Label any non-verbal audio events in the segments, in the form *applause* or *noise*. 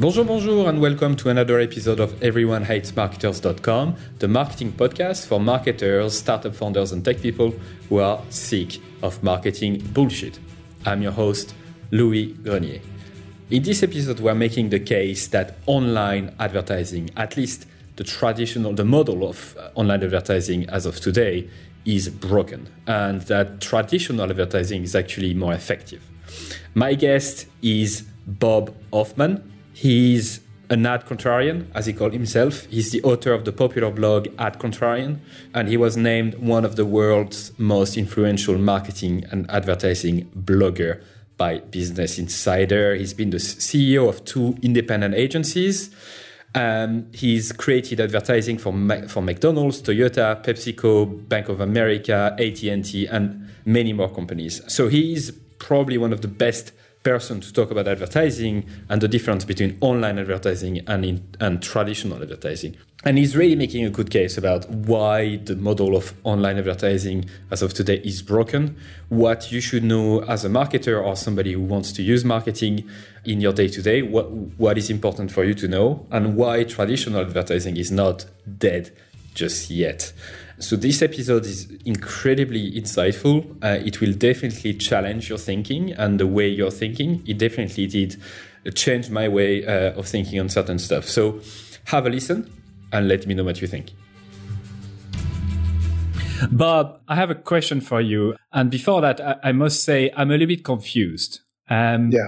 Bonjour, bonjour, and welcome to another episode of EveryoneHatesMarketers.com, the marketing podcast for marketers, startup founders, and tech people who are sick of marketing bullshit. I'm your host, Louis Grenier. In this episode, we're making the case that online advertising, at least the traditional, the model of uh, online advertising as of today, is broken, and that traditional advertising is actually more effective. My guest is Bob Hoffman. He's an ad contrarian, as he called himself. He's the author of the popular blog Ad Contrarian, and he was named one of the world's most influential marketing and advertising blogger by Business Insider. He's been the CEO of two independent agencies. Um, he's created advertising for for McDonald's, Toyota, PepsiCo, Bank of America, AT&T, and many more companies. So he's probably one of the best person to talk about advertising and the difference between online advertising and, in, and traditional advertising. And he's really making a good case about why the model of online advertising as of today is broken, what you should know as a marketer or somebody who wants to use marketing in your day to day, what what is important for you to know, and why traditional advertising is not dead just yet. So this episode is incredibly insightful. Uh, it will definitely challenge your thinking and the way you're thinking. It definitely did change my way uh, of thinking on certain stuff. So have a listen and let me know what you think. Bob, I have a question for you. And before that, I, I must say I'm a little bit confused. Um, yeah.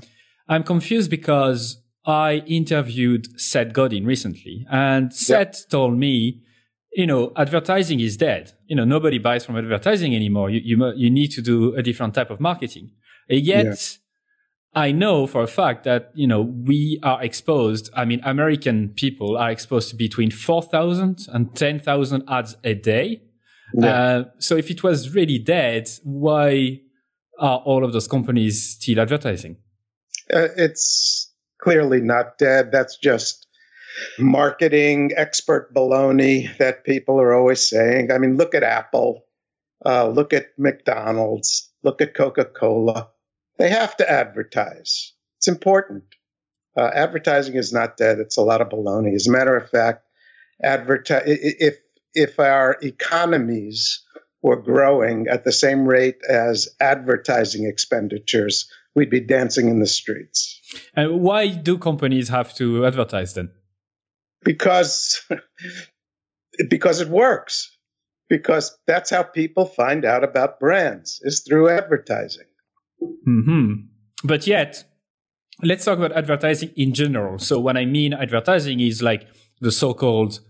I'm confused because I interviewed Seth Godin recently, and Seth told me you know, advertising is dead. You know, nobody buys from advertising anymore. You, you, you need to do a different type of marketing. And yet, yeah. I know for a fact that, you know, we are exposed. I mean, American people are exposed to between 4,000 and 10,000 ads a day. Yeah. Uh, so if it was really dead, why are all of those companies still advertising? Uh, it's clearly not dead. That's just marketing expert baloney that people are always saying. I mean, look at Apple, uh, look at McDonald's, look at Coca Cola. They have to advertise. It's important. Uh, advertising is not dead. It's a lot of baloney. As a matter of fact, advertise if if our economies were growing at the same rate as advertising expenditures, we'd be dancing in the streets. And why do companies have to advertise then? Because *laughs* because it works because that's how people find out about brands is through advertising hmm but yet let's talk about advertising in general so when i mean advertising is like the so-called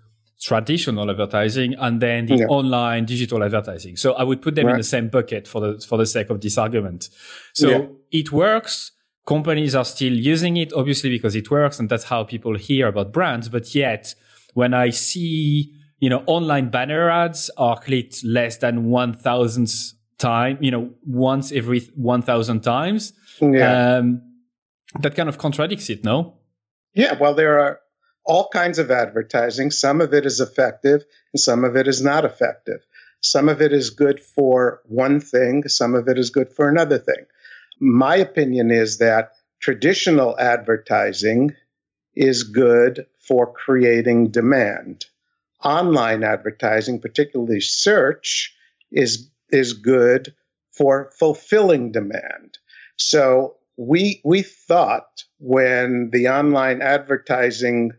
traditional advertising and then the yeah. online digital advertising so i would put them right. in the same bucket for the for the sake of this argument so yeah. it works companies are still using it, obviously, because it works and that's how people hear about brands. But yet, when I see, you know, online banner ads are clicked less than one thousandth time, you know, once every 1,000 times, yeah. um, that kind of contradicts it, no? Yeah, well, there are all kinds of advertising. Some of it is effective and some of it is not effective. Some of it is good for one thing, some of it is good for another thing my opinion is that traditional advertising is good for creating demand. Online advertising, particularly search, is, is good for fulfilling demand. So we, we thought when the online advertising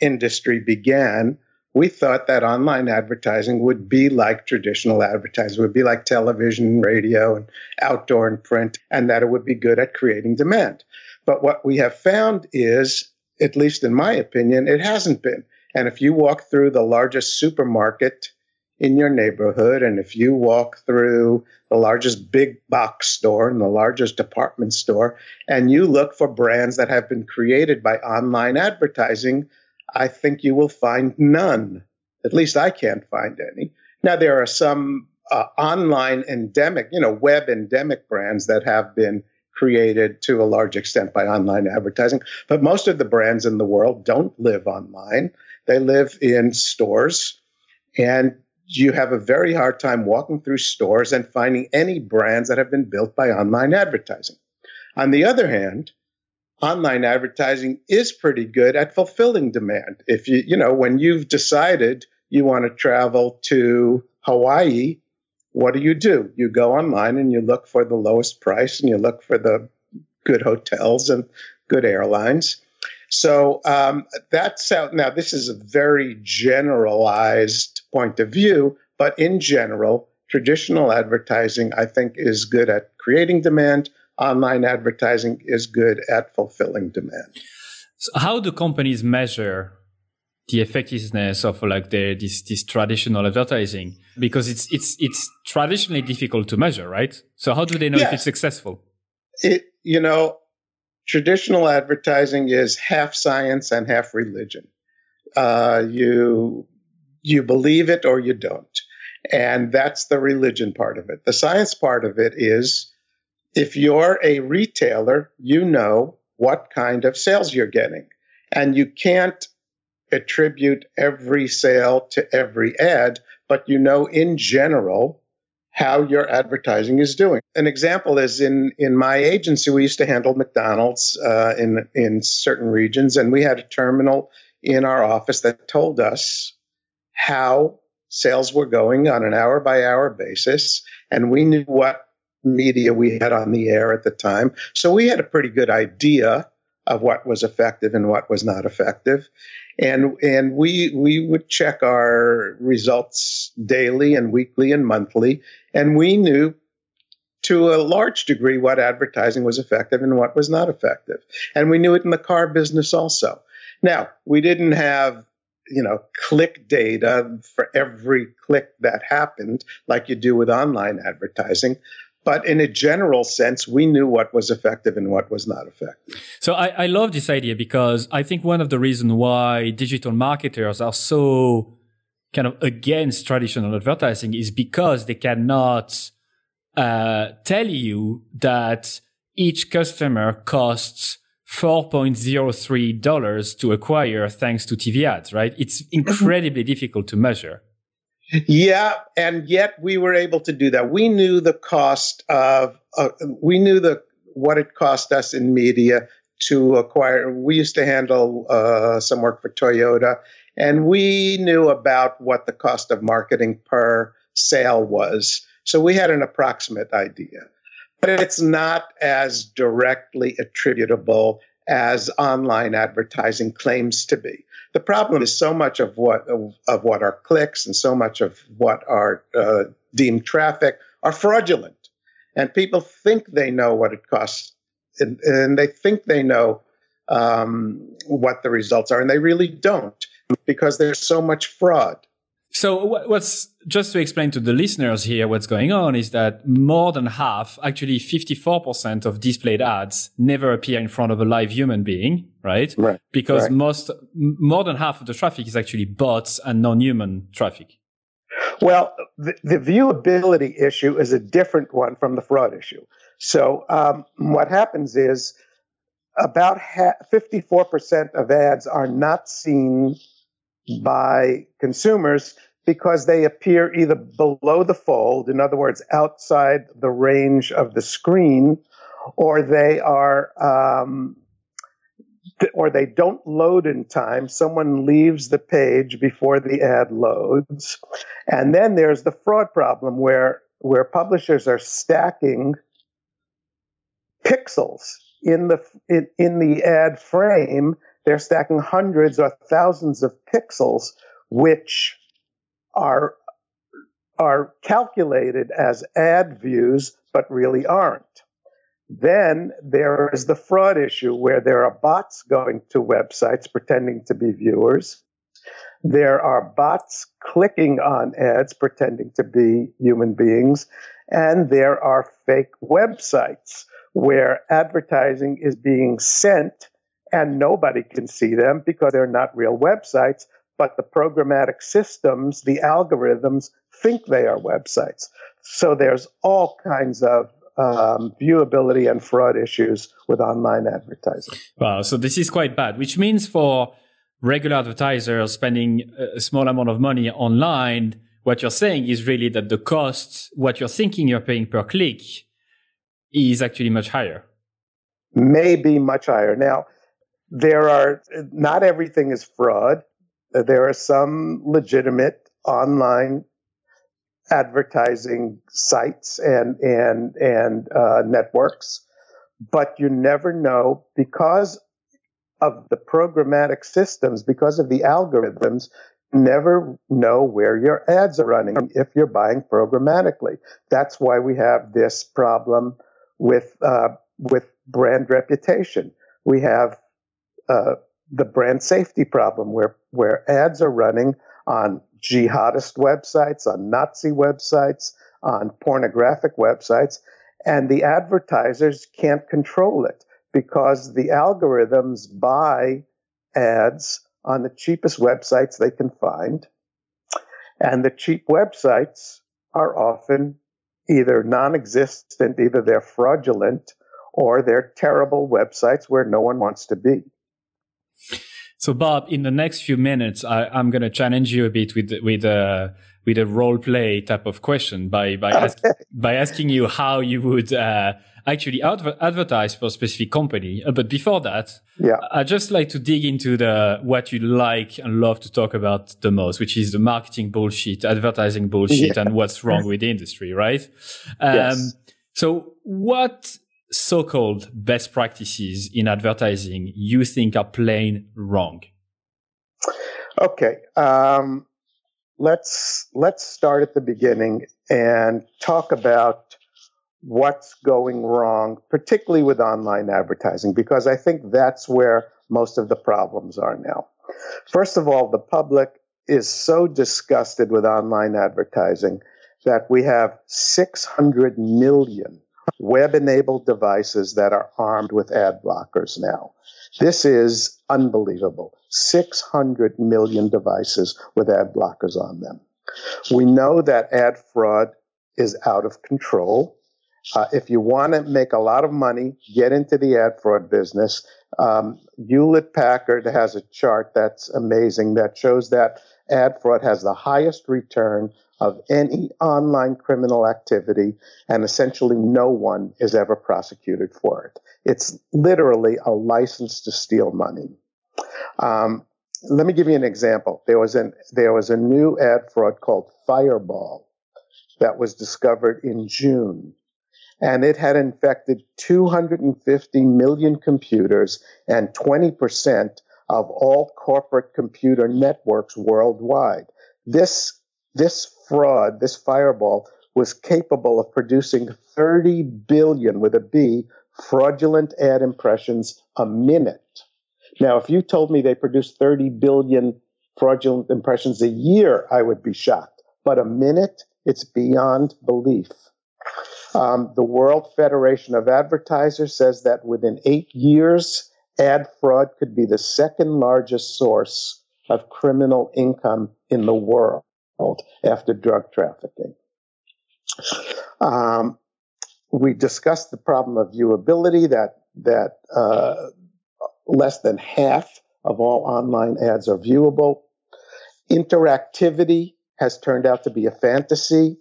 industry began we thought that online advertising would be like traditional advertising, would be like television, radio, and outdoor and print, and that it would be good at creating demand. But what we have found is, at least in my opinion, it hasn't been. And if you walk through the largest supermarket in your neighborhood, and if you walk through the largest big box store and the largest department store, and you look for brands that have been created by online advertising, I think you will find none. At least I can't find any. Now, there are some uh, online endemic, you know, web endemic brands that have been created to a large extent by online advertising. But most of the brands in the world don't live online, they live in stores. And you have a very hard time walking through stores and finding any brands that have been built by online advertising. On the other hand, online advertising is pretty good at fulfilling demand. If you, you know, when you've decided you want to travel to Hawaii, what do you do? You go online and you look for the lowest price and you look for the good hotels and good airlines. So um, that's how, now this is a very generalized point of view, but in general, traditional advertising, I think, is good at creating demand. Online advertising is good at fulfilling demand. So how do companies measure the effectiveness of like the, this this traditional advertising? Because it's it's it's traditionally difficult to measure, right? So how do they know yes. if it's successful? It you know, traditional advertising is half science and half religion. Uh, you you believe it or you don't. And that's the religion part of it. The science part of it is if you're a retailer, you know what kind of sales you're getting. And you can't attribute every sale to every ad, but you know in general how your advertising is doing. An example is in in my agency, we used to handle McDonald's uh, in in certain regions, and we had a terminal in our office that told us how sales were going on an hour by hour basis, and we knew what media we had on the air at the time. So we had a pretty good idea of what was effective and what was not effective. And and we we would check our results daily and weekly and monthly, and we knew to a large degree what advertising was effective and what was not effective. And we knew it in the car business also. Now, we didn't have you know, click data for every click that happened, like you do with online advertising. But in a general sense, we knew what was effective and what was not effective. So I, I love this idea because I think one of the reasons why digital marketers are so kind of against traditional advertising is because they cannot uh, tell you that each customer costs $4.03 to acquire thanks to TV ads, right? It's *clears throat* incredibly difficult to measure. Yeah, and yet we were able to do that. We knew the cost of, uh, we knew the what it cost us in media to acquire. We used to handle uh, some work for Toyota, and we knew about what the cost of marketing per sale was. So we had an approximate idea but it's not as directly attributable as online advertising claims to be. The problem is so much of what of, of what are clicks and so much of what are uh, deemed traffic are fraudulent, and people think they know what it costs, and, and they think they know um, what the results are, and they really don't because there's so much fraud. So what's just to explain to the listeners here what's going on is that more than half, actually 54% of displayed ads never appear in front of a live human being, right? Right. Because right. most, more than half of the traffic is actually bots and non-human traffic. Well, the, the viewability issue is a different one from the fraud issue. So um, what happens is about ha- 54% of ads are not seen by consumers because they appear either below the fold, in other words, outside the range of the screen, or they are, um, or they don't load in time. Someone leaves the page before the ad loads, and then there's the fraud problem where where publishers are stacking pixels in the in, in the ad frame. They're stacking hundreds or thousands of pixels, which are are calculated as ad views, but really aren't. Then there is the fraud issue where there are bots going to websites pretending to be viewers. There are bots clicking on ads pretending to be human beings. And there are fake websites where advertising is being sent and nobody can see them because they're not real websites, but the programmatic systems, the algorithms, think they are websites. So there's all kinds of um, viewability and fraud issues with online advertising. Wow, so this is quite bad, which means for regular advertisers spending a small amount of money online, what you're saying is really that the cost, what you're thinking you're paying per click, is actually much higher. may be much higher. Now, there are not everything is fraud. There are some legitimate online advertising sites and and and uh, networks, but you never know because of the programmatic systems, because of the algorithms. Never know where your ads are running if you're buying programmatically. That's why we have this problem with uh, with brand reputation. We have uh, the brand safety problem where where ads are running on jihadist websites, on Nazi websites, on pornographic websites, and the advertisers can't control it because the algorithms buy ads on the cheapest websites they can find. And the cheap websites are often either non existent, either they're fraudulent, or they're terrible websites where no one wants to be. So, Bob, in the next few minutes, I, am going to challenge you a bit with with a with a role play type of question by by okay. ask, by asking you how you would uh, actually adver- advertise for a specific company. Uh, but before that, yeah, I just like to dig into the what you like and love to talk about the most, which is the marketing bullshit, advertising bullshit, yeah. and what's wrong *laughs* with the industry, right? Um, yes. So, what so-called best practices in advertising you think are plain wrong? Okay, um, let's let's start at the beginning and talk about what's going wrong, particularly with online advertising, because I think that's where most of the problems are now. First of all, the public is so disgusted with online advertising that we have 600 million web enabled devices that are armed with ad blockers now. This is unbelievable. 600 million devices with ad blockers on them. We know that ad fraud is out of control. Uh, if you want to make a lot of money, get into the ad fraud business. Um, Hewlett Packard has a chart that's amazing that shows that ad fraud has the highest return of any online criminal activity, and essentially no one is ever prosecuted for it. It's literally a license to steal money. Um, let me give you an example. There was an there was a new ad fraud called Fireball that was discovered in June, and it had infected 250 million computers and 20 percent of all corporate computer networks worldwide. This this fraud, this fireball, was capable of producing 30 billion with a B fraudulent ad impressions a minute. Now, if you told me they produced 30 billion fraudulent impressions a year, I would be shocked. But a minute, it's beyond belief. Um, the World Federation of Advertisers says that within eight years, ad fraud could be the second largest source of criminal income in the world after drug trafficking. Um, we discussed the problem of viewability that that uh, less than half of all online ads are viewable. Interactivity has turned out to be a fantasy.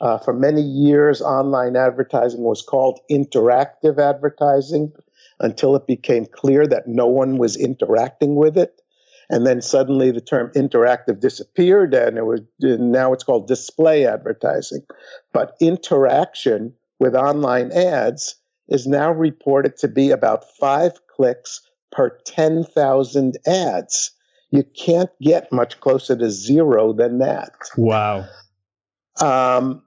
Uh, for many years, online advertising was called interactive advertising until it became clear that no one was interacting with it and then suddenly the term interactive disappeared and it was now it's called display advertising. But interaction with online ads is now reported to be about 5 clicks per 10,000 ads. You can't get much closer to zero than that. Wow. Um,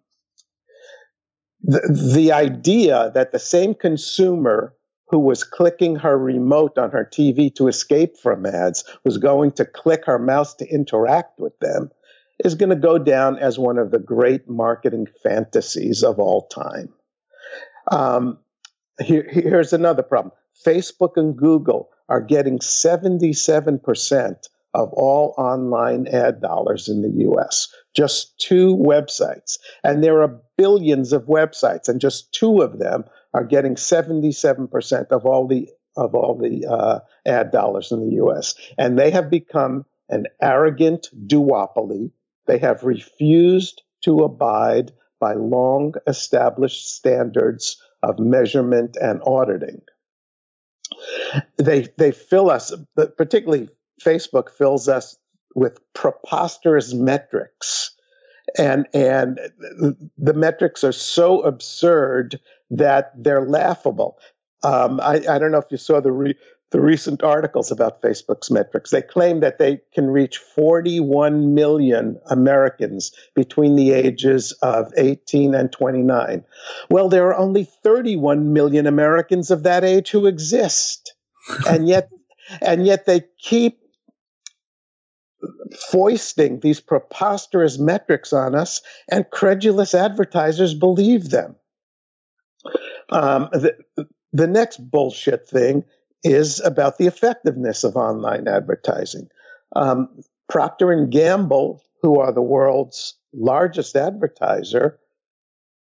the, the idea that the same consumer who was clicking her remote on her TV to escape from ads was going to click her mouse to interact with them is going to go down as one of the great marketing fantasies of all time. Um, here, here's another problem Facebook and Google are getting 77% of all online ad dollars in the US. Just two websites. And there are billions of websites, and just two of them are getting 77% of all the of all the uh, ad dollars in the U.S. And they have become an arrogant duopoly. They have refused to abide by long established standards of measurement and auditing. They they fill us, particularly Facebook fills us with preposterous metrics. And and the metrics are so absurd that they're laughable. Um, I, I don't know if you saw the re, the recent articles about Facebook's metrics. They claim that they can reach 41 million Americans between the ages of 18 and 29. Well, there are only 31 million Americans of that age who exist. and yet and yet they keep foisting these preposterous metrics on us and credulous advertisers believe them. Um, the, the next bullshit thing is about the effectiveness of online advertising. Um, Procter and Gamble, who are the world's largest advertiser,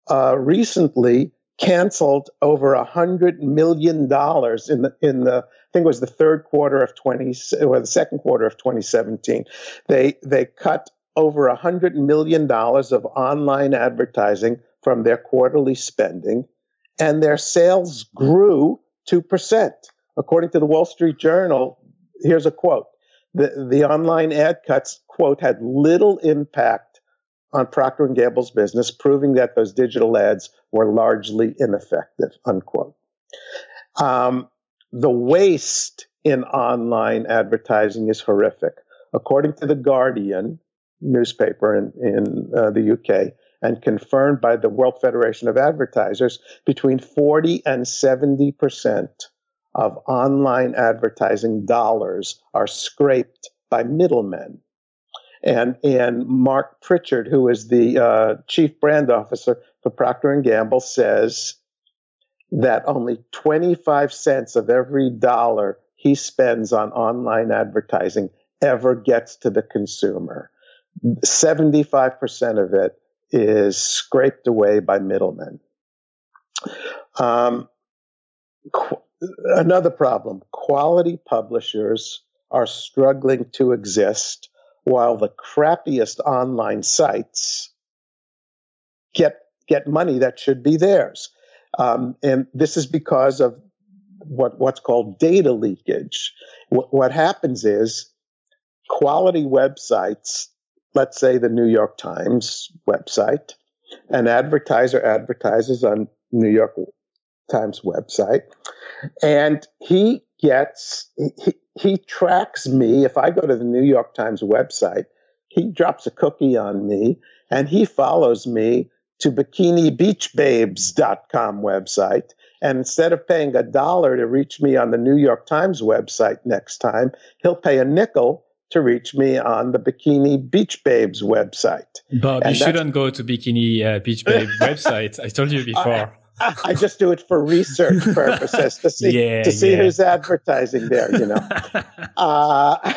uh, recently canceled over a hundred million dollars in the in the I think it was the third quarter of twenty or the second quarter of 2017. They they cut over a hundred million dollars of online advertising from their quarterly spending, and their sales grew two percent. According to the Wall Street Journal, here's a quote. The, the online ad cuts, quote, had little impact on Procter & Gamble's business, proving that those digital ads were largely ineffective, unquote. Um, the waste in online advertising is horrific. According to The Guardian newspaper in, in uh, the UK, and confirmed by the World Federation of Advertisers, between 40 and 70 percent of online advertising dollars are scraped by middlemen. And, and Mark Pritchard, who is the uh, chief brand officer for Procter and Gamble, says that only 25 cents of every dollar he spends on online advertising ever gets to the consumer. 75% of it is scraped away by middlemen. Um, another problem quality publishers are struggling to exist while the crappiest online sites get get money that should be theirs. Um, and this is because of what what's called data leakage. What, what happens is quality websites let's say the new york times website an advertiser advertises on new york times website and he gets he, he tracks me if i go to the new york times website he drops a cookie on me and he follows me to bikinibeachbabes.com website and instead of paying a dollar to reach me on the new york times website next time he'll pay a nickel to reach me on the Bikini Beach Babes website. Bob, and you shouldn't go to Bikini uh, Beach Babe *laughs* website. I told you before. I just do it for research purposes to see yeah, to see yeah. who's advertising there, you know. *laughs* uh,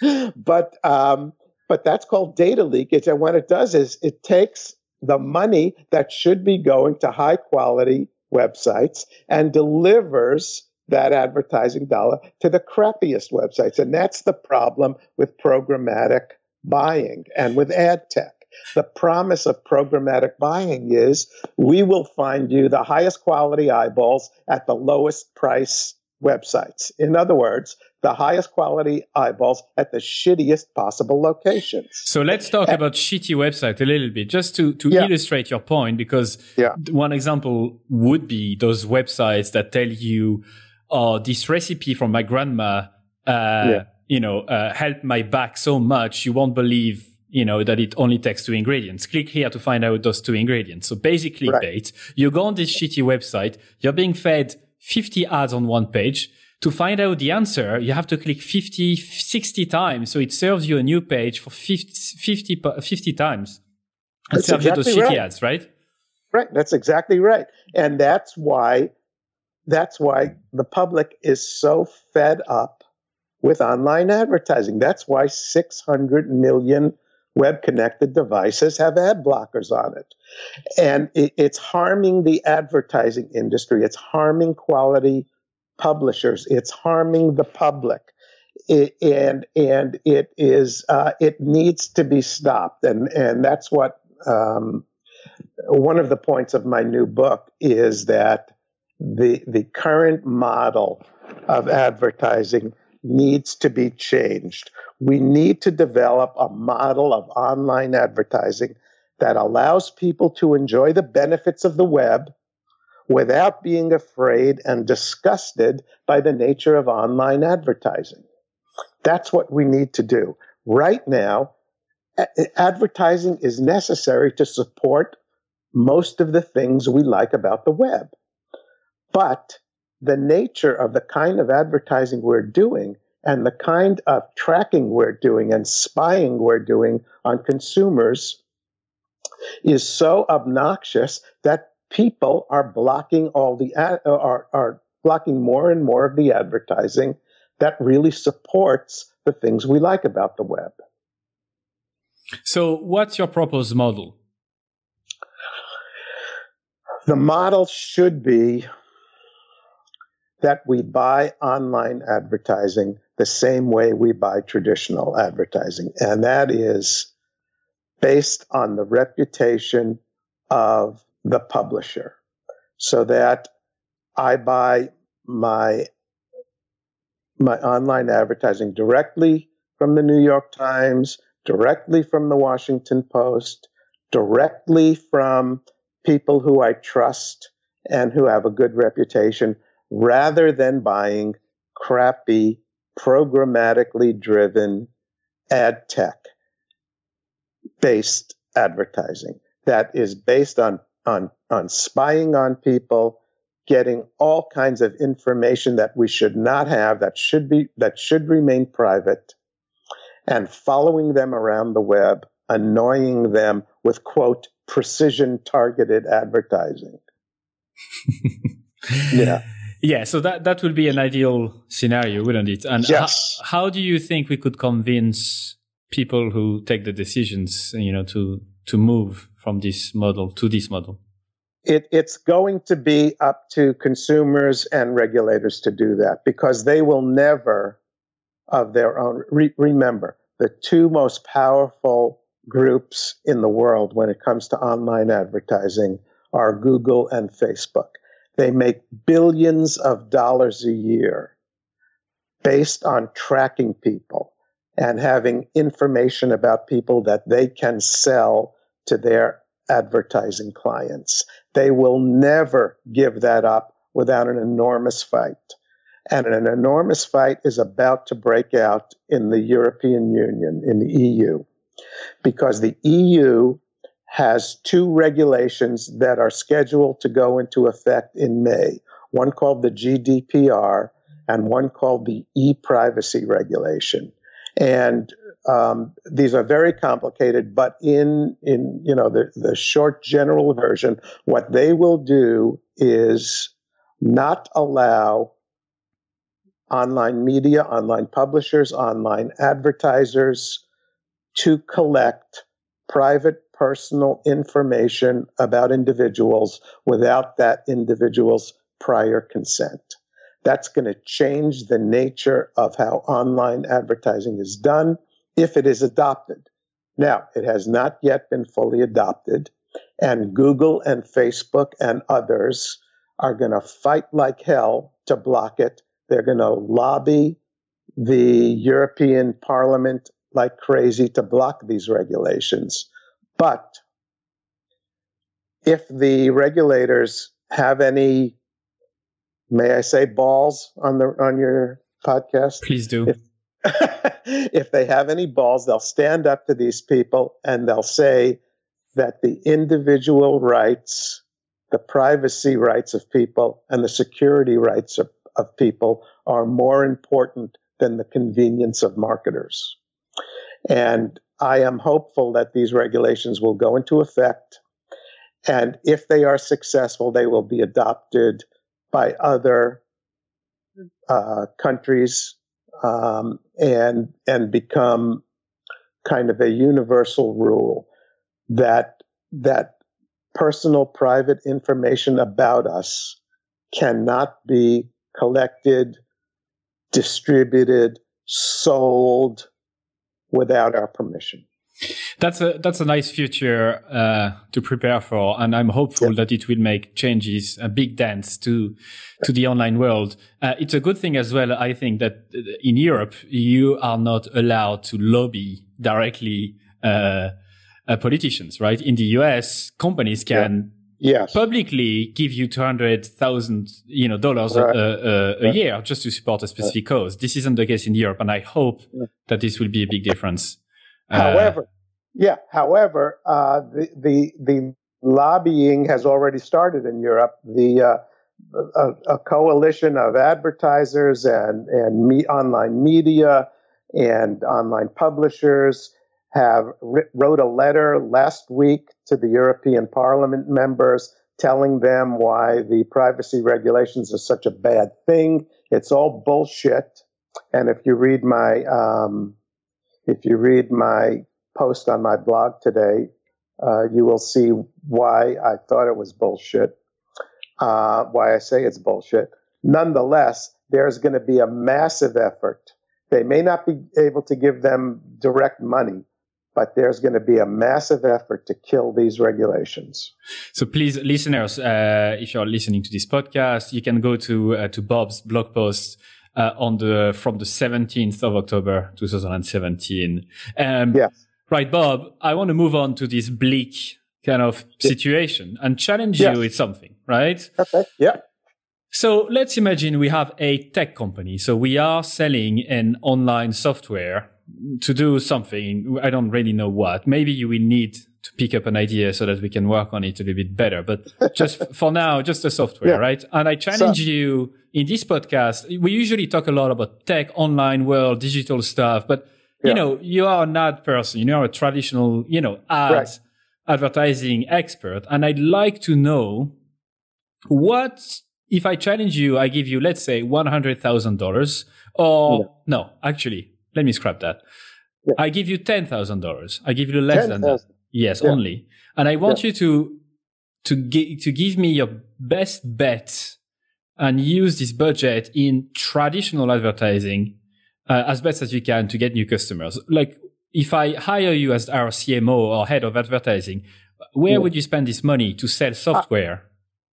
*laughs* but um, but that's called data leakage, and what it does is it takes the money that should be going to high quality websites and delivers that advertising dollar to the crappiest websites, and that's the problem with programmatic buying and with ad tech. The promise of programmatic buying is we will find you the highest quality eyeballs at the lowest price websites. In other words, the highest quality eyeballs at the shittiest possible locations. So let's talk and, about shitty website a little bit, just to, to yeah. illustrate your point, because yeah. one example would be those websites that tell you, oh, this recipe from my grandma, uh, yeah. you know, uh, helped my back so much, you won't believe you know, that it only takes two ingredients. Click here to find out those two ingredients. So basically, right. You go on this shitty website. You're being fed 50 ads on one page. To find out the answer, you have to click 50, 60 times. So it serves you a new page for 50, 50, 50 times. And that's serves exactly you those shitty right. ads, right? Right. That's exactly right. And that's why, that's why the public is so fed up with online advertising. That's why 600 million web connected devices have ad blockers on it. And it, it's harming the advertising industry, it's harming quality publishers, it's harming the public. It, and and it is uh, it needs to be stopped and and that's what um, one of the points of my new book is that the the current model of advertising needs to be changed. We need to develop a model of online advertising that allows people to enjoy the benefits of the web without being afraid and disgusted by the nature of online advertising. That's what we need to do. Right now, advertising is necessary to support most of the things we like about the web. But the nature of the kind of advertising we're doing and the kind of tracking we're doing and spying we're doing on consumers is so obnoxious that people are blocking all the ad, are, are blocking more and more of the advertising that really supports the things we like about the web. So, what's your proposed model? The model should be that we buy online advertising the same way we buy traditional advertising, and that is based on the reputation of the publisher. So that I buy my my online advertising directly from the New York Times, directly from the Washington Post, directly from people who I trust and who have a good reputation, rather than buying crappy, programmatically driven ad tech based advertising that is based on, on, on spying on people getting all kinds of information that we should not have that should be that should remain private and following them around the web annoying them with quote precision targeted advertising. *laughs* Yeah yeah so that that would be an ideal scenario wouldn't it and yes. how, how do you think we could convince people who take the decisions you know to to move from this model to this model it, it's going to be up to consumers and regulators to do that because they will never, of their own, re- remember the two most powerful groups in the world when it comes to online advertising are Google and Facebook. They make billions of dollars a year based on tracking people and having information about people that they can sell to their advertising clients. They will never give that up without an enormous fight. And an enormous fight is about to break out in the European Union, in the EU, because the EU has two regulations that are scheduled to go into effect in May one called the GDPR and one called the e privacy regulation. And um, these are very complicated, but in in you know the, the short general version, what they will do is not allow online media, online publishers, online advertisers to collect private personal information about individuals without that individual's prior consent. That's going to change the nature of how online advertising is done if it is adopted. Now, it has not yet been fully adopted, and Google and Facebook and others are going to fight like hell to block it. They're going to lobby the European Parliament like crazy to block these regulations. But if the regulators have any, may I say, balls on the on your podcast, please do. If, *laughs* if they have any balls, they'll stand up to these people and they'll say that the individual rights, the privacy rights of people, and the security rights of, of people are more important than the convenience of marketers. And I am hopeful that these regulations will go into effect. And if they are successful, they will be adopted by other uh, countries um, and and become kind of a universal rule that that personal private information about us cannot be collected, distributed, sold without our permission. That's a that's a nice future uh, to prepare for, and I'm hopeful yeah. that it will make changes, a big dance to to the online world. Uh, it's a good thing as well. I think that in Europe you are not allowed to lobby directly uh, uh politicians, right? In the US, companies can. Yes. publicly give you two hundred thousand, you know, dollars right. a, a, a, year just to support a specific right. cause. This isn't the case in Europe, and I hope that this will be a big difference. However, yeah. However, uh, the, the the lobbying has already started in Europe. The uh, a, a, coalition of advertisers and and me, online media and online publishers have wrote a letter last week to the European Parliament members telling them why the privacy regulations are such a bad thing. It's all bullshit. And if you read my um, if you read my post on my blog today, uh, you will see why I thought it was bullshit, uh, why I say it's bullshit. Nonetheless, there's going to be a massive effort. They may not be able to give them direct money, but there's going to be a massive effort to kill these regulations. So please, listeners, uh, if you're listening to this podcast, you can go to uh, to Bob's blog post uh, on the from the 17th of October 2017. Um, yes. Right, Bob, I want to move on to this bleak kind of situation and challenge yes. you with something, right? Okay. Yeah. So let's imagine we have a tech company. So we are selling an online software to do something. I don't really know what. Maybe you will need to pick up an idea so that we can work on it a little bit better. But *laughs* just for now, just the software, yeah. right? And I challenge so, you in this podcast. We usually talk a lot about tech, online world, digital stuff, but you know, you are an ad person, you are a traditional, you know, ad right. advertising expert. And I'd like to know what, if I challenge you, I give you, let's say $100,000 or yeah. no, actually, let me scrap that. Yeah. I give you $10,000. I give you less 10, than that. Yes, only. And I want you to, to, gi- to give me your best bet and use this budget in traditional advertising uh, as best as you can to get new customers. Like if I hire you as our CMO or head of advertising, where yeah. would you spend this money to sell software?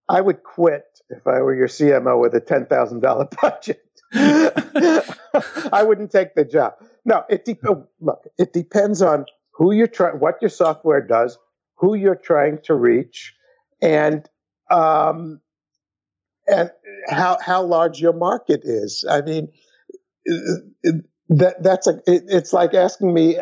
I, I would quit if I were your CMO with a ten thousand dollar *laughs* budget. *laughs* I wouldn't take the job. No, it de- oh, look. It depends on who you're trying, what your software does, who you're trying to reach, and um, and how how large your market is. I mean, that that's a it, it's like asking me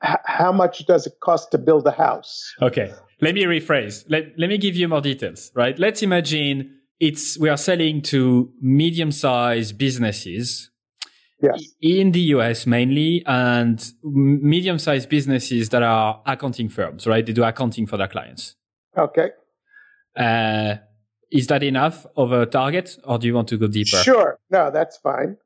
how much does it cost to build a house okay let me rephrase let, let me give you more details right let's imagine it's we are selling to medium-sized businesses yes. in the us mainly and medium-sized businesses that are accounting firms right they do accounting for their clients okay uh, is that enough of a target or do you want to go deeper sure no that's fine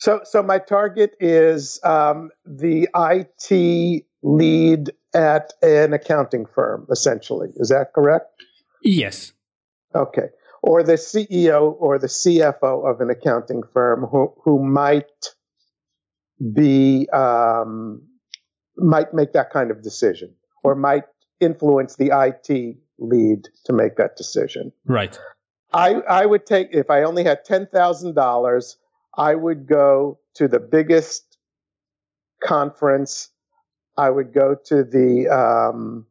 so, so my target is um, the IT lead at an accounting firm, essentially. Is that correct? Yes. Okay. Or the CEO or the CFO of an accounting firm who, who might be um, might make that kind of decision or might influence the IT lead to make that decision. Right. I, I would take if I only had ten thousand dollars, I would go to the biggest conference. I would go to the um,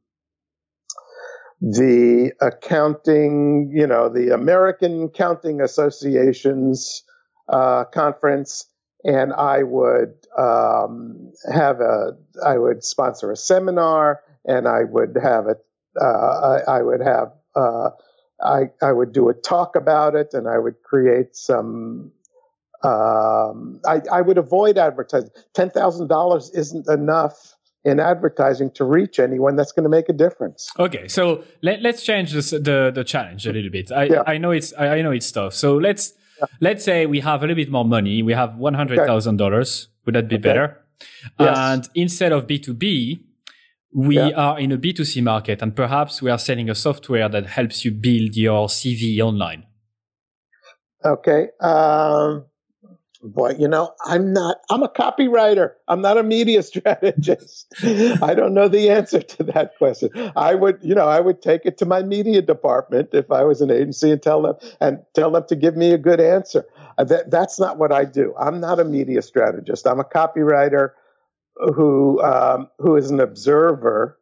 the accounting, you know, the American Accounting Association's uh, conference, and I would um, have a, I would sponsor a seminar, and I would have a, uh, I, I, would have, uh, I, I would do a talk about it, and I would create some um, I, I, would avoid advertising. Ten thousand dollars isn't enough in advertising to reach anyone that's going to make a difference. Okay, so let, us change this, the the challenge a little bit. I, yeah. I know it's I, know it's tough. So let's yeah. let's say we have a little bit more money. We have one hundred thousand okay. dollars. Would that be okay. better? Yes. And instead of B two B, we yeah. are in a B two C market, and perhaps we are selling a software that helps you build your CV online. Okay. Um, Boy, you know, I'm not, I'm a copywriter. I'm not a media *laughs* strategist. I don't know the answer to that question. I would, you know, I would take it to my media department if I was an agency and tell them and tell them to give me a good answer. Uh, that, that's not what I do. I'm not a media strategist. I'm a copywriter who, um, who is an observer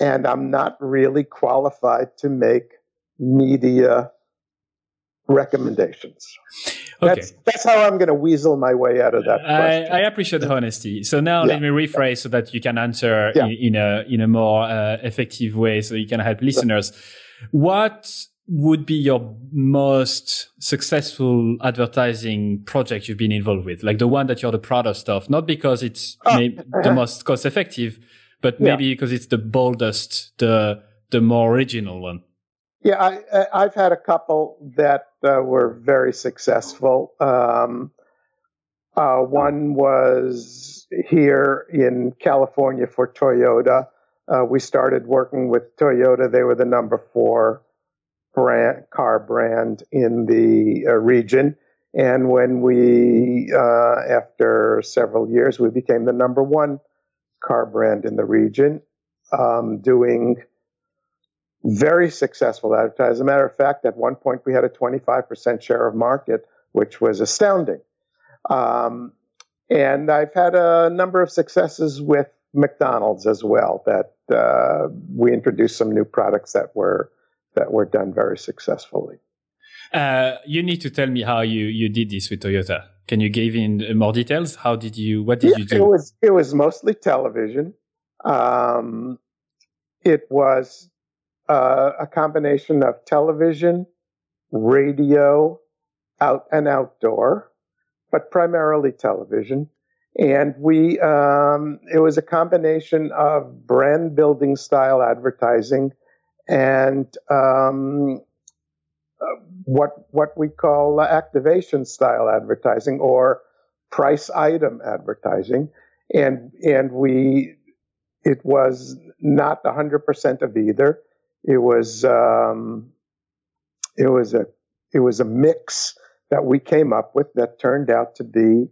and I'm not really qualified to make media recommendations. Okay. That's, that's how I'm going to weasel my way out of that. I, I, appreciate the honesty. So now yeah. let me rephrase so that you can answer yeah. in, in, a in a more uh, effective way, so you can help listeners. What would be your most successful advertising project you've been involved with? Like the one that you're the proudest of, not because it's oh, the most cost effective, but maybe because it's the boldest, the the more original one. Yeah, I, I've had a couple that uh, were very successful. Um, uh, one was here in California for Toyota. Uh, we started working with Toyota. They were the number four brand, car brand in the uh, region. And when we, uh, after several years, we became the number one car brand in the region, um, doing very successful advertising. As a matter of fact, at one point we had a 25% share of market, which was astounding. Um, and I've had a number of successes with McDonald's as well. That uh, we introduced some new products that were that were done very successfully. Uh, you need to tell me how you you did this with Toyota. Can you give in more details? How did you? What did yeah, you do? It was it was mostly television. Um, it was uh, a combination of television, radio, out and outdoor, but primarily television. And we, um, it was a combination of brand building style advertising and um, what what we call activation style advertising or price item advertising, and and we it was not 100% of either. It was um, it was a it was a mix that we came up with that turned out to be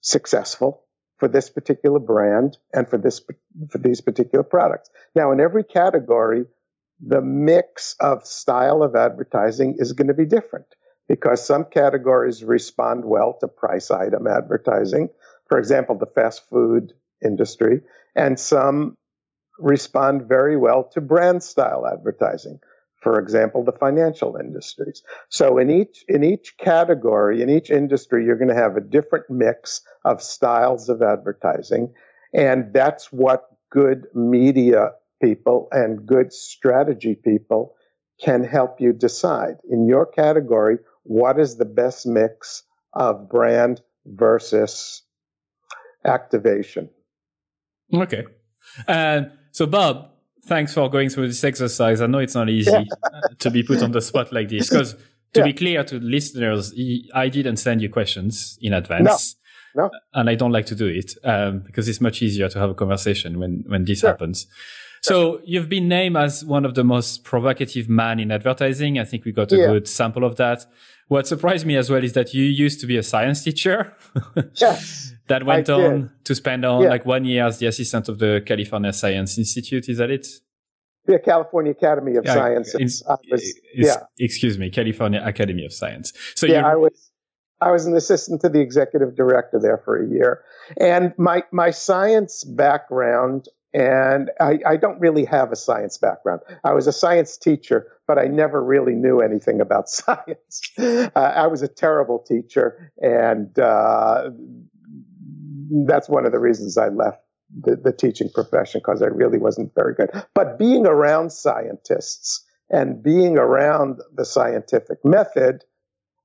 successful for this particular brand and for this for these particular products. Now, in every category, the mix of style of advertising is going to be different because some categories respond well to price item advertising, for example, the fast food industry, and some respond very well to brand style advertising. For example, the financial industries. So in each, in each category, in each industry, you're going to have a different mix of styles of advertising. And that's what good media people and good strategy people can help you decide in your category what is the best mix of brand versus activation. Okay. And so, Bob, thanks for going through this exercise. I know it's not easy yeah. to be put on the spot like this because, to yeah. be clear to listeners, I didn't send you questions in advance. No. No. And I don't like to do it um, because it's much easier to have a conversation when, when this sure. happens. So you've been named as one of the most provocative man in advertising. I think we got a yeah. good sample of that. What surprised me as well is that you used to be a science teacher. yes. *laughs* that went I on did. to spend on yeah. like one year as the assistant of the California Science Institute. Is that it? The California Academy of yeah, Sciences. Yeah. Excuse me, California Academy of Science. So yeah, I was I was an assistant to the executive director there for a year, and my my science background and I, I, don't really have a science background. I was a science teacher, but I never really knew anything about *laughs* science. Uh, I was a terrible teacher, and uh, that's one of the reasons I left the, the teaching profession because I really wasn't very good. But being around scientists and being around the scientific method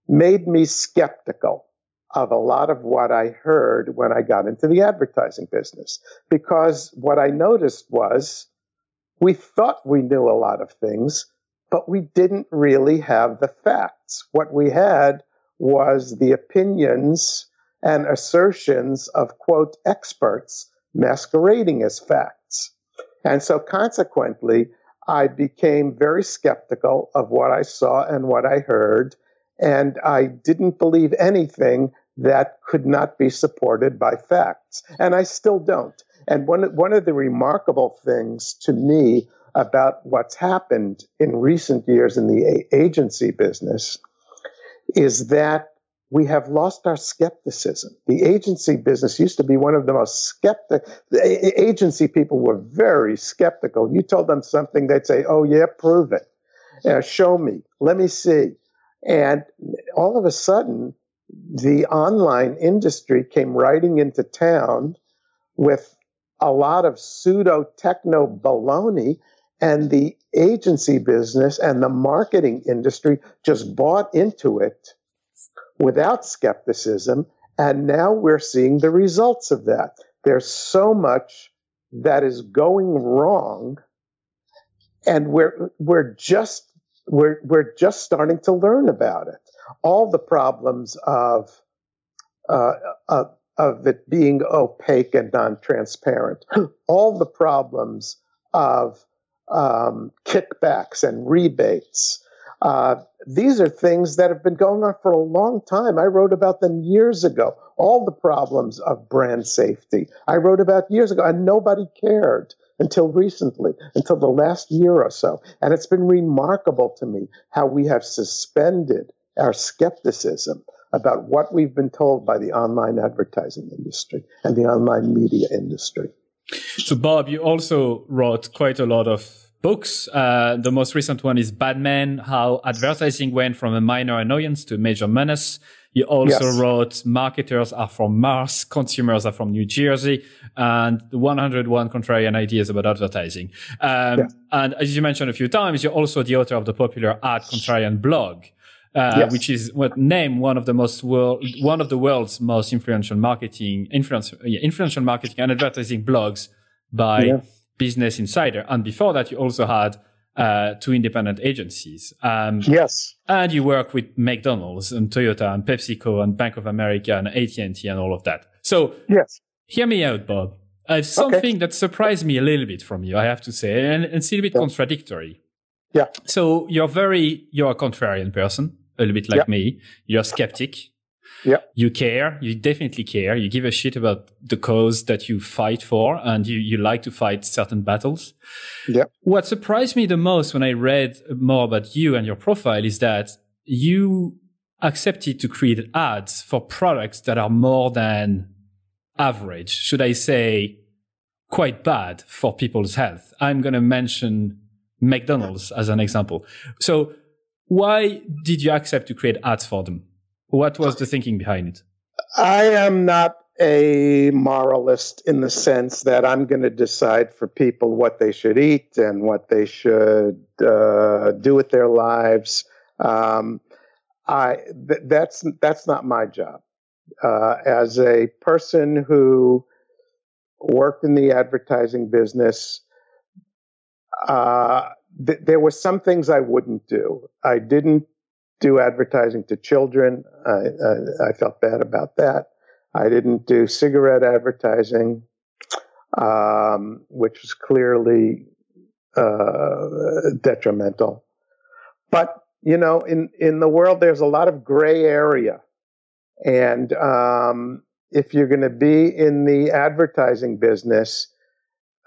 made me skeptical of a lot of what I heard when I got into the advertising business. Because what I noticed was we thought we knew a lot of things, but we didn't really have the facts. What we had was the opinions and assertions of, quote, experts masquerading as facts. And so consequently, I became very skeptical of what I saw and what I heard, and I didn't believe anything that could not be supported by facts. And I still don't. And one, one of the remarkable things to me about what's happened in recent years in the agency business is that we have lost our skepticism. The agency business used to be one of the most skeptic. The agency people were very skeptical. You told them something, they'd say, "Oh yeah, prove it, uh, show me, let me see." And all of a sudden, the online industry came riding into town with a lot of pseudo techno baloney, and the agency business and the marketing industry just bought into it without skepticism. And now we're seeing the results of that. There's so much that is going wrong. And we're, we're just, we're, we're just starting to learn about it. All the problems of, uh, of, of it being opaque and non-transparent, *gasps* all the problems of um, kickbacks and rebates, uh, these are things that have been going on for a long time. I wrote about them years ago. All the problems of brand safety I wrote about years ago, and nobody cared until recently, until the last year or so. And it's been remarkable to me how we have suspended our skepticism about what we've been told by the online advertising industry and the online media industry. So, Bob, you also wrote quite a lot of books. Uh, the most recent one is Bad Men, How Advertising Went from a Minor Annoyance to a Major Menace. You also yes. wrote Marketers Are from Mars, Consumers Are from New Jersey, and the 101 Contrarian Ideas About Advertising. Um, yes. And as you mentioned a few times, you're also the author of the popular Ad Contrarian blog. Uh, yes. which is what name one of the most world, one of the world's most influential marketing, influence, yeah, influential marketing and advertising blogs by yeah. Business Insider. And before that, you also had uh, two independent agencies. Um, yes. And you work with McDonald's and Toyota and PepsiCo and Bank of America and AT&T and all of that. So yes. hear me out, Bob. Uh, something okay. that surprised me a little bit from you, I have to say, and, and it's a little bit yeah. contradictory. Yeah. So you're very, you're a contrarian person, a little bit like yeah. me. You're a skeptic. Yeah. You care. You definitely care. You give a shit about the cause that you fight for and you, you like to fight certain battles. Yeah. What surprised me the most when I read more about you and your profile is that you accepted to create ads for products that are more than average. Should I say quite bad for people's health? I'm going to mention McDonald's as an example. So why did you accept to create ads for them? What was the thinking behind it? I am not a moralist in the sense that I'm going to decide for people what they should eat and what they should uh, do with their lives. Um, I th- that's that's not my job. Uh, as a person who worked in the advertising business, uh, th- there were some things I wouldn't do. I didn't do advertising to children. I, I, I, felt bad about that. I didn't do cigarette advertising, um, which was clearly uh, detrimental. But you know, in in the world, there's a lot of gray area, and um, if you're going to be in the advertising business,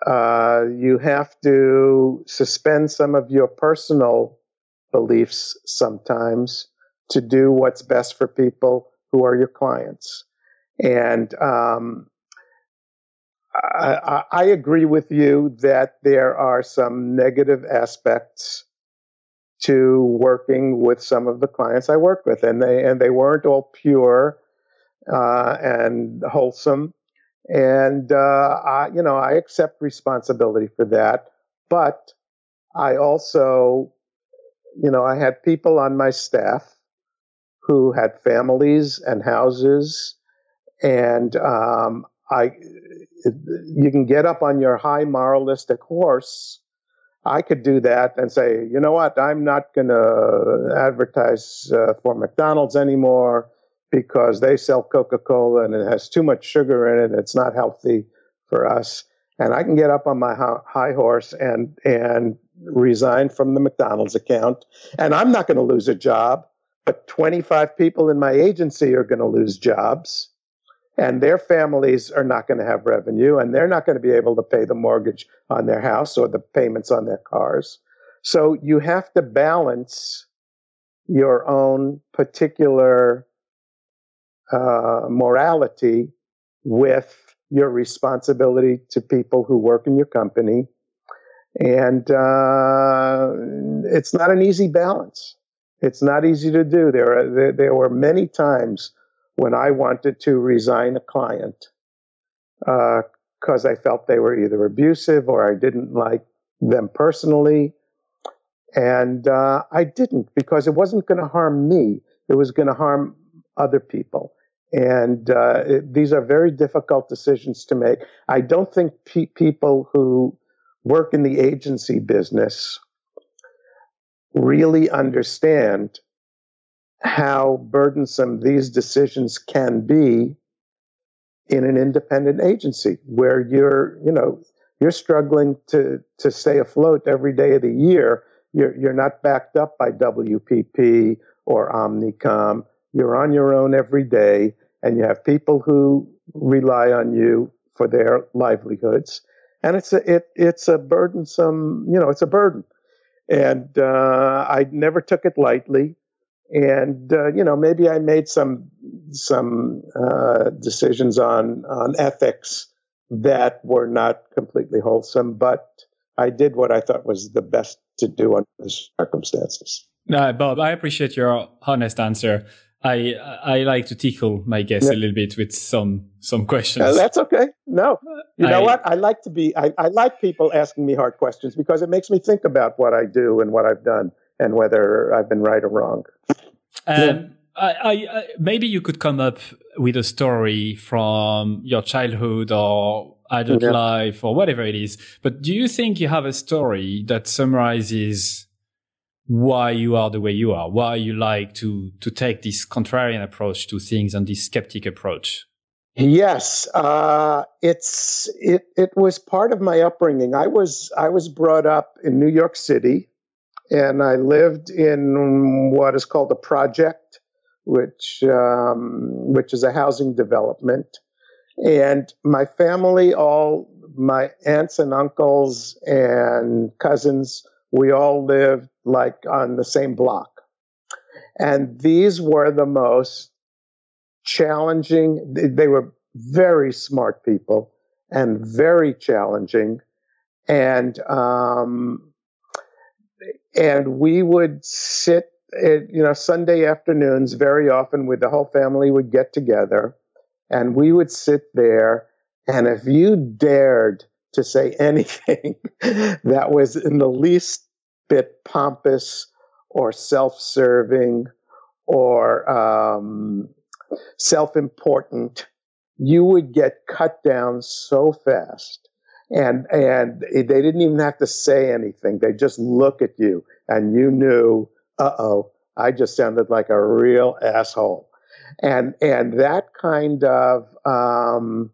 uh, you have to suspend some of your personal beliefs sometimes to do what's best for people who are your clients. And um, I, I, agree with you that there are some negative aspects to working with some of the clients I work with, and they and they weren't all pure uh, and wholesome. And uh, I, you know, I accept responsibility for that, but I also you know, I had people on my staff who had families and houses, and um, I, you can get up on your high moralistic horse. I could do that and say, you know what, I'm not going to advertise uh, for McDonald's anymore because they sell Coca Cola and it has too much sugar in it. It's not healthy for us. And I can get up on my high horse and and resign from the McDonald's account, and I'm not going to lose a job, but 25 people in my agency are going to lose jobs and their families are not going to have revenue and they're not going to be able to pay the mortgage on their house or the payments on their cars. So you have to balance your own particular uh, morality with your responsibility to people who work in your company. And uh, it's not an easy balance. It's not easy to do. There, are, there, there were many times when I wanted to resign a client because uh, I felt they were either abusive or I didn't like them personally. And uh, I didn't because it wasn't going to harm me. It was going to harm other people. And uh, it, these are very difficult decisions to make. I don't think pe- people who work in the agency business really understand how burdensome these decisions can be in an independent agency where you're, you know, you're struggling to, to stay afloat every day of the year. You're, you're not backed up by WPP or Omnicom. You're on your own every day and you have people who rely on you for their livelihoods. And it's a, it, it's a burdensome, you know, it's a burden. And uh, I never took it lightly and uh, you know maybe I made some some uh, decisions on on ethics that were not completely wholesome, but I did what I thought was the best to do under the circumstances. No, Bob, I appreciate your honest answer. I I like to tickle my guests yeah. a little bit with some some questions. Uh, that's okay. No, you know what? I like to be. I, I like people asking me hard questions because it makes me think about what I do and what I've done and whether I've been right or wrong. Um, yeah. I, I, maybe you could come up with a story from your childhood or adult yeah. life or whatever it is. But do you think you have a story that summarizes why you are the way you are, why you like to to take this contrarian approach to things and this skeptic approach? Yes, uh, it's it. It was part of my upbringing. I was I was brought up in New York City, and I lived in what is called a project, which um, which is a housing development. And my family, all my aunts and uncles and cousins, we all lived like on the same block. And these were the most challenging, they were very smart people and very challenging. And um, and we would sit at, you know sunday afternoons very often with the whole family would get together and we would sit there and if you dared to say *laughs* anything that was in the least bit pompous or self-serving or um, self-important you would get cut down so fast and and they didn't even have to say anything. They just look at you, and you knew, uh oh, I just sounded like a real asshole. And and that kind of um,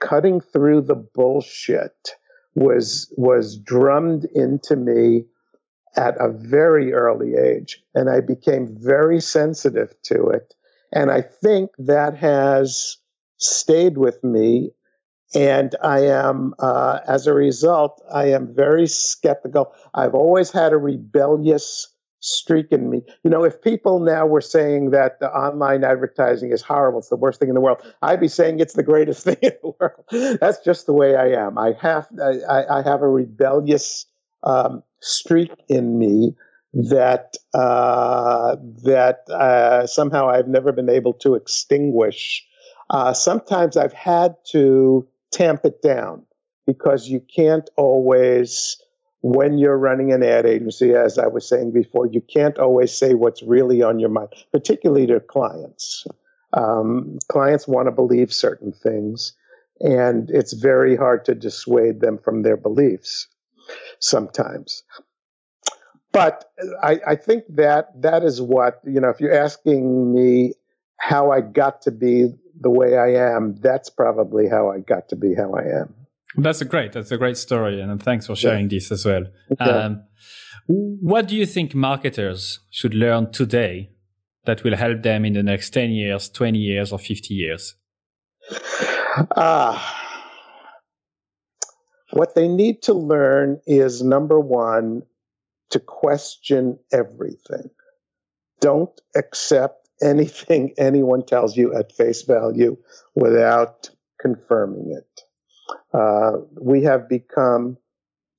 cutting through the bullshit was was drummed into me at a very early age, and I became very sensitive to it. And I think that has stayed with me and I am, uh, as a result, I am very skeptical. I've always had a rebellious streak in me. You know, if people now were saying that the online advertising is horrible, it's the worst thing in the world, I'd be saying it's the greatest *laughs* thing in the world. That's just the way I am. I have, I, I have a rebellious um, streak in me that uh, that uh, somehow I've never been able to extinguish. Uh, sometimes I've had to tamp it down because you can't always, when you're running an ad agency, as I was saying before, you can't always say what's really on your mind, particularly to clients. Um, clients want to believe certain things, and it's very hard to dissuade them from their beliefs sometimes. But I, I think that that is what, you know, if you're asking me how I got to be the way I am, that's probably how I got to be how I am. That's a great. That's a great story, and thanks for sharing yeah. this as well. Okay. Um, what do you think marketers should learn today that will help them in the next 10 years, 20 years, or 50 years? Ah. What they need to learn is number one, to question everything. Don't accept anything *laughs* anyone tells you at face value without confirming it. Uh, we have become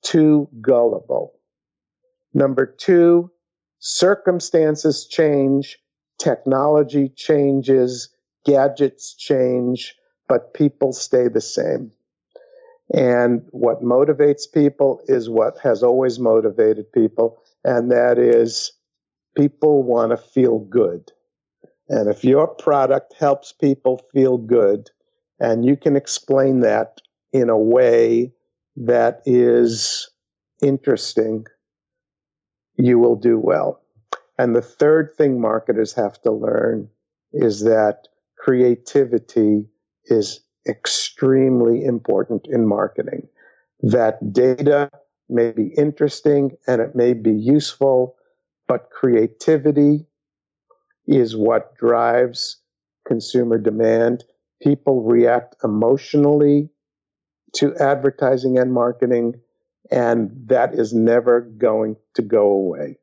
too gullible. Number two, circumstances change, technology changes, gadgets change, but people stay the same. And what motivates people is what has always motivated people, and that is people want to feel good. And if your product helps people feel good, and you can explain that in a way that is interesting, you will do well. And the third thing marketers have to learn is that creativity is extremely important in marketing. That data may be interesting and it may be useful, but creativity is what drives consumer demand. People react emotionally to advertising and marketing, and that is never going to go away.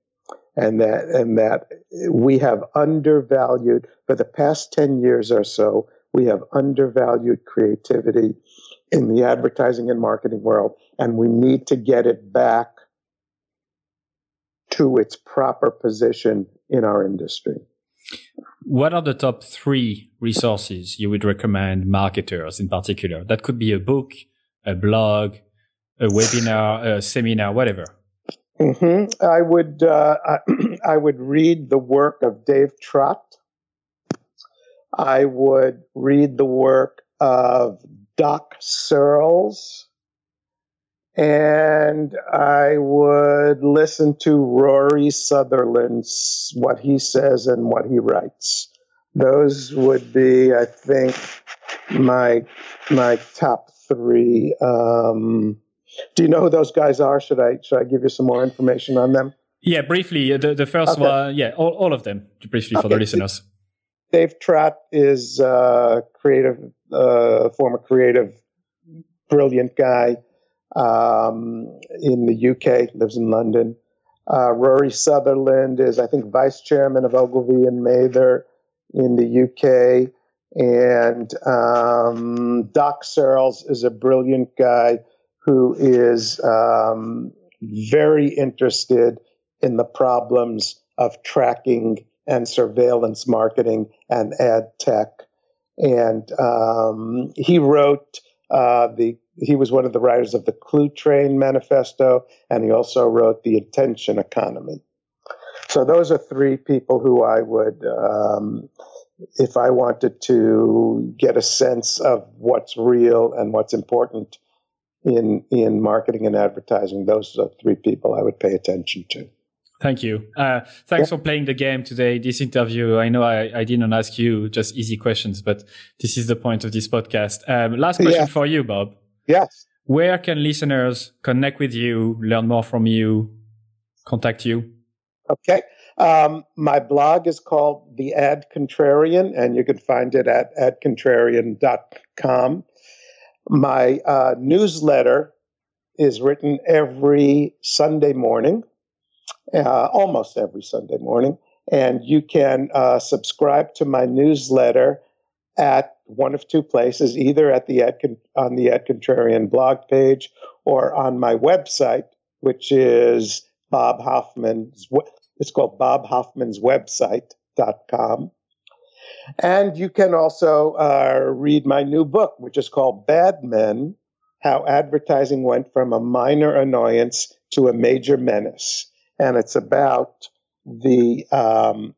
And that, and that we have undervalued for the past 10 years or so, we have undervalued creativity in the advertising and marketing world, and we need to get it back to its proper position in our industry. What are the top three resources you would recommend marketers in particular? That could be a book, a blog, a *laughs* webinar, a seminar, whatever. Mm-hmm. I would uh, *clears throat* I, would read the work of Dave Trott. I would read the work of Doc Searls, And I would listen to Rory Sutherland's what he says and what he writes. Those would be, I think, my my top three. Um, do you know who those guys are? Should I should I give you some more information on them? Yeah, briefly. The the first okay. one, yeah, all, all of them, briefly for okay. the listeners. Dave Trott is a creative, uh, former creative, brilliant guy um, in the UK, lives in London. Uh, Rory Sutherland is, I think, vice chairman of Ogilvy and Mather in the UK. And um, Doc Searls is a brilliant guy who is um, very interested in the problems of tracking and surveillance marketing and ad tech. And um, he wrote uh, the he was one of the writers of the Cluetrain Manifesto, and he also wrote the Intention Economy. So those are three people who I would, um, if I wanted to get a sense of what's real and what's important in in marketing and advertising, those are three people I would pay attention to. Thank you. Uh, thanks yeah. for playing the game today. This interview, I know I, I, didn't ask you just easy questions, but this is the point of this podcast. Um, last question yeah. for you, Bob. Yes. Where can listeners connect with you, learn more from you, contact you? Okay. Um, my blog is called The Ad Contrarian, and you can find it at adcontrarian.com. My uh, newsletter is written every Sunday morning uh, almost every Sunday morning. And you can uh, subscribe to my newsletter at one of two places, either at the Ad, on the Ad Contrarian blog page or on my website, which is Bob Hoffman's. It's called Bob Hoffman's website.com. And you can also uh, read my new book, which is called Bad Men How Advertising Went from a Minor Annoyance to a Major Menace and it's about the um,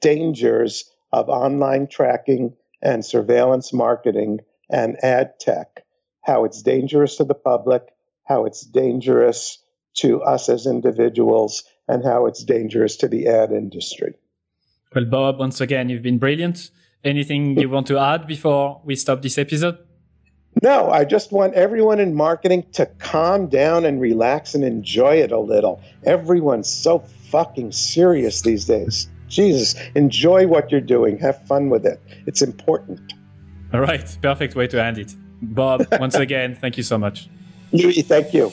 dangers of online tracking and surveillance marketing and ad tech, how it's dangerous to the public, how it's dangerous to us as individuals, and how it's dangerous to the ad industry. Well, Bob, once again, you've been brilliant. Anything you want to add before we stop this episode? No, I just want everyone in marketing to calm down and relax and enjoy it a little. Everyone's so fucking serious these days. Jesus, enjoy what you're doing. Have fun with it. It's important. All right. Perfect way to end it. Bob, *laughs* once again, thank you so much. Thank you.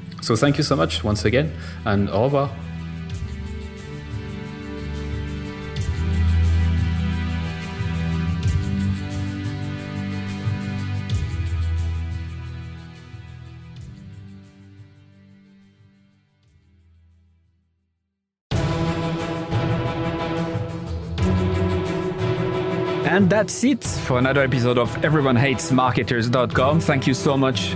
So, thank you so much once again, and au revoir. And that's it for another episode of EveryoneHatesMarketers.com. Thank you so much